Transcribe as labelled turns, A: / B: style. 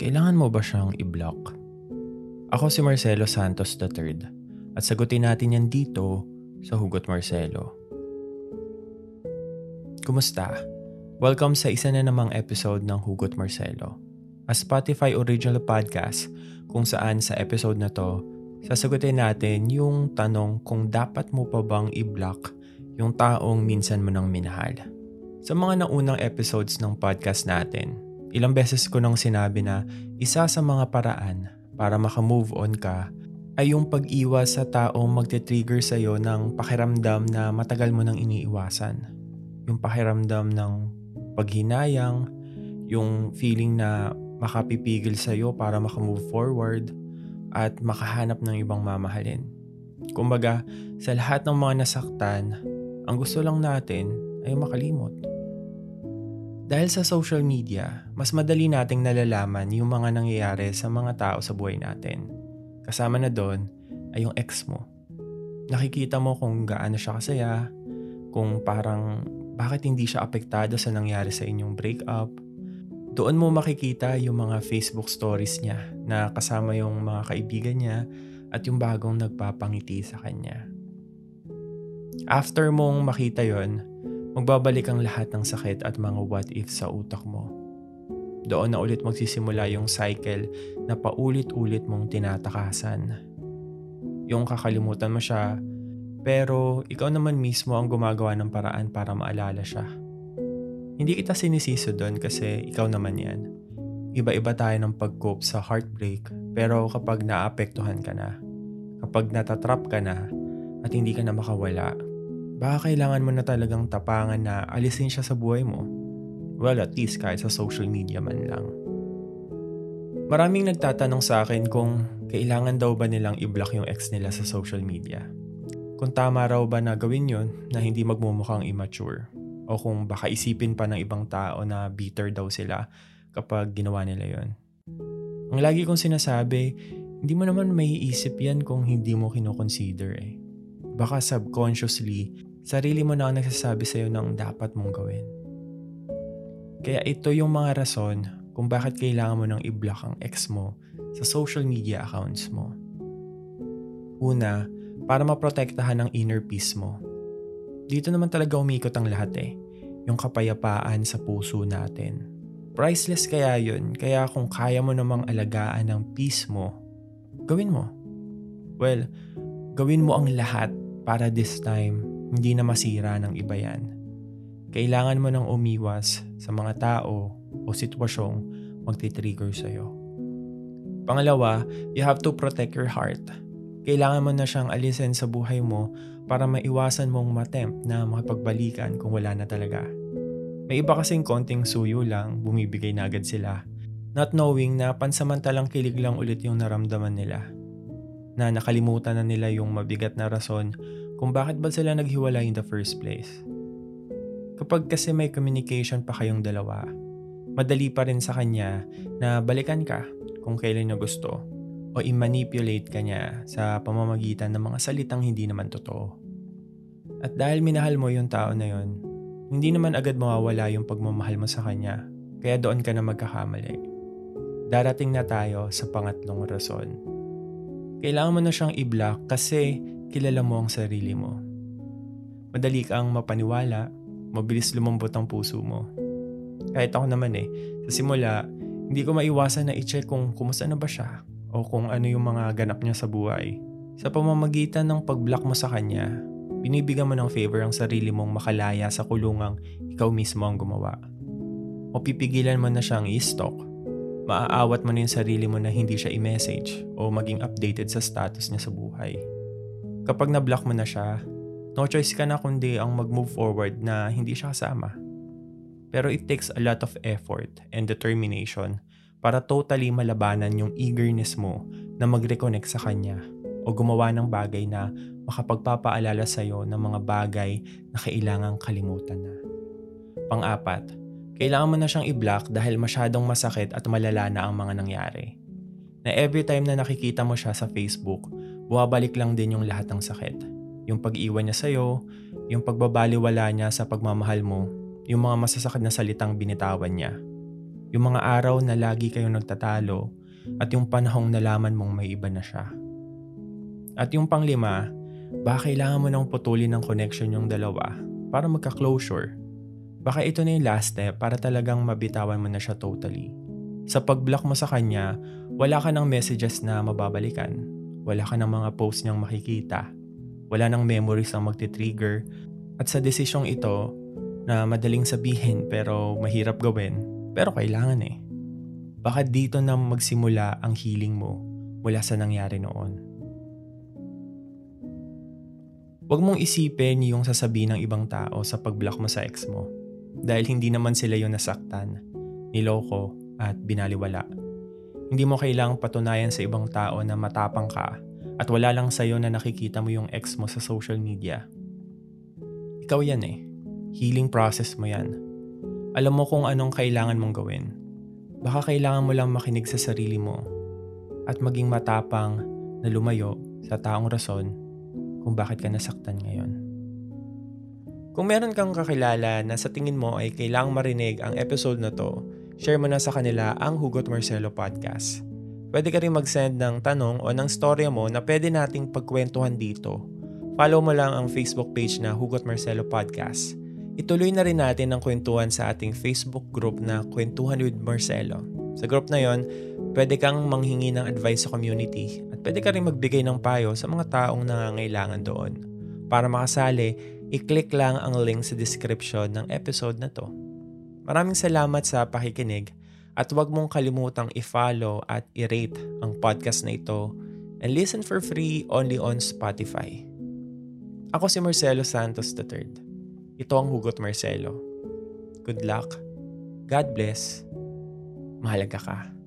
A: Kailangan mo ba siyang i-block? Ako si Marcelo Santos III at sagutin natin yan dito sa Hugot Marcelo. Kumusta? Welcome sa isa na namang episode ng Hugot Marcelo, a Spotify original podcast kung saan sa episode na to, sasagutin natin yung tanong kung dapat mo pa bang i-block yung taong minsan mo nang minahal. Sa mga naunang episodes ng podcast natin, Ilang beses ko nang sinabi na isa sa mga paraan para makamove on ka ay yung pag-iwas sa taong magte-trigger sa'yo ng pakiramdam na matagal mo nang iniiwasan. Yung pakiramdam ng paghinayang, yung feeling na makapipigil sa'yo para makamove forward at makahanap ng ibang mamahalin. Kumbaga, sa lahat ng mga nasaktan, ang gusto lang natin ay makalimot. Dahil sa social media, mas madali nating nalalaman yung mga nangyayari sa mga tao sa buhay natin. Kasama na doon ay yung ex mo. Nakikita mo kung gaano siya kasaya, kung parang bakit hindi siya apektado sa nangyari sa inyong breakup. Doon mo makikita yung mga Facebook stories niya na kasama yung mga kaibigan niya at yung bagong nagpapangiti sa kanya. After mong makita yon, magbabalik ang lahat ng sakit at mga what if sa utak mo. Doon na ulit magsisimula yung cycle na paulit-ulit mong tinatakasan. Yung kakalimutan mo siya, pero ikaw naman mismo ang gumagawa ng paraan para maalala siya. Hindi kita sinisiso doon kasi ikaw naman yan. Iba-iba tayo ng pag-cope sa heartbreak pero kapag naapektuhan ka na, kapag natatrap ka na at hindi ka na makawala, baka kailangan mo na talagang tapangan na alisin siya sa buhay mo. Well, at least kahit sa social media man lang. Maraming nagtatanong sa akin kung kailangan daw ba nilang i-block yung ex nila sa social media. Kung tama raw ba na gawin yon na hindi magmumukhang immature. O kung baka isipin pa ng ibang tao na bitter daw sila kapag ginawa nila yon. Ang lagi kong sinasabi, hindi mo naman may isip yan kung hindi mo kinoconsider eh. Baka subconsciously, sarili mo na ang nagsasabi sa'yo ng dapat mong gawin. Kaya ito yung mga rason kung bakit kailangan mo nang i-block ang ex mo sa social media accounts mo. Una, para maprotektahan ang inner peace mo. Dito naman talaga umikot ang lahat eh. Yung kapayapaan sa puso natin. Priceless kaya yun, kaya kung kaya mo namang alagaan ang peace mo, gawin mo. Well, gawin mo ang lahat para this time hindi na masira ng iba yan. Kailangan mo nang umiwas sa mga tao o sitwasyong magti-trigger sa'yo. Pangalawa, you have to protect your heart. Kailangan mo na siyang alisin sa buhay mo para maiwasan mong matempt na makipagbalikan kung wala na talaga. May iba kasing konting suyo lang, bumibigay na agad sila. Not knowing na pansamantalang kilig lang ulit yung naramdaman nila. Na nakalimutan na nila yung mabigat na rason kung bakit ba sila naghiwalay in the first place. Kapag kasi may communication pa kayong dalawa, madali pa rin sa kanya na balikan ka kung kailan niya gusto o i-manipulate ka niya sa pamamagitan ng mga salitang hindi naman totoo. At dahil minahal mo yung tao na yon, hindi naman agad mawawala yung pagmamahal mo sa kanya, kaya doon ka na magkakamali. Darating na tayo sa pangatlong rason. Kailangan mo na siyang i-block kasi kilala mo ang sarili mo. Madali kang mapaniwala, mabilis lumambot ang puso mo. Kahit ako naman eh, sa simula, hindi ko maiwasan na i-check kung kumusta na ba siya o kung ano yung mga ganap niya sa buhay. Sa pamamagitan ng pag-block mo sa kanya, binibigyan mo ng favor ang sarili mong makalaya sa kulungang ikaw mismo ang gumawa. O pipigilan mo na siyang i-stalk. Maaawat mo na yung sarili mo na hindi siya i-message o maging updated sa status niya sa buhay kapag na-block mo na siya, no choice ka na kundi ang mag-move forward na hindi siya kasama. Pero it takes a lot of effort and determination para totally malabanan yung eagerness mo na mag-reconnect sa kanya o gumawa ng bagay na makapagpapaalala sa iyo ng mga bagay na kailangang kalimutan na. Pang-apat, kailangan mo na siyang i-block dahil masyadong masakit at malala na ang mga nangyari. Na every time na nakikita mo siya sa Facebook, bumabalik lang din yung lahat ng sakit. Yung pag-iwan niya sa'yo, yung pagbabaliwala niya sa pagmamahal mo, yung mga masasakit na salitang binitawan niya. Yung mga araw na lagi kayong nagtatalo at yung panahong nalaman mong may iba na siya. At yung panglima, baka kailangan mo nang putulin ng connection yung dalawa para magka-closure. Baka ito na yung last step para talagang mabitawan mo na siya totally. Sa pag-block mo sa kanya, wala ka ng messages na mababalikan. Wala ka ng mga posts niyang makikita. Wala ng memories ang magti-trigger. At sa desisyong ito, na madaling sabihin pero mahirap gawin, pero kailangan eh. Baka dito na magsimula ang healing mo mula sa nangyari noon. Huwag mong isipin yung sasabihin ng ibang tao sa pag-block mo sa ex mo dahil hindi naman sila yung nasaktan, niloko at binaliwala. Hindi mo kailangang patunayan sa ibang tao na matapang ka at wala lang sa'yo na nakikita mo yung ex mo sa social media. Ikaw yan eh. Healing process mo yan. Alam mo kung anong kailangan mong gawin. Baka kailangan mo lang makinig sa sarili mo at maging matapang na lumayo sa taong rason kung bakit ka nasaktan ngayon. Kung meron kang kakilala na sa tingin mo ay kailangang marinig ang episode na to, share mo na sa kanila ang Hugot Marcelo Podcast. Pwede ka rin mag-send ng tanong o ng storya mo na pwede nating pagkwentuhan dito. Follow mo lang ang Facebook page na Hugot Marcelo Podcast. Ituloy na rin natin ang kwentuhan sa ating Facebook group na Kwentuhan with Marcelo. Sa group na yon, pwede kang manghingi ng advice sa community at pwede ka rin magbigay ng payo sa mga taong nangangailangan doon. Para makasali, i-click lang ang link sa description ng episode na to. Maraming salamat sa pakikinig at huwag mong kalimutang i-follow at i-rate ang podcast na ito and listen for free only on Spotify. Ako si Marcelo Santos III. Ito ang Hugot Marcelo. Good luck. God bless. Mahalaga ka.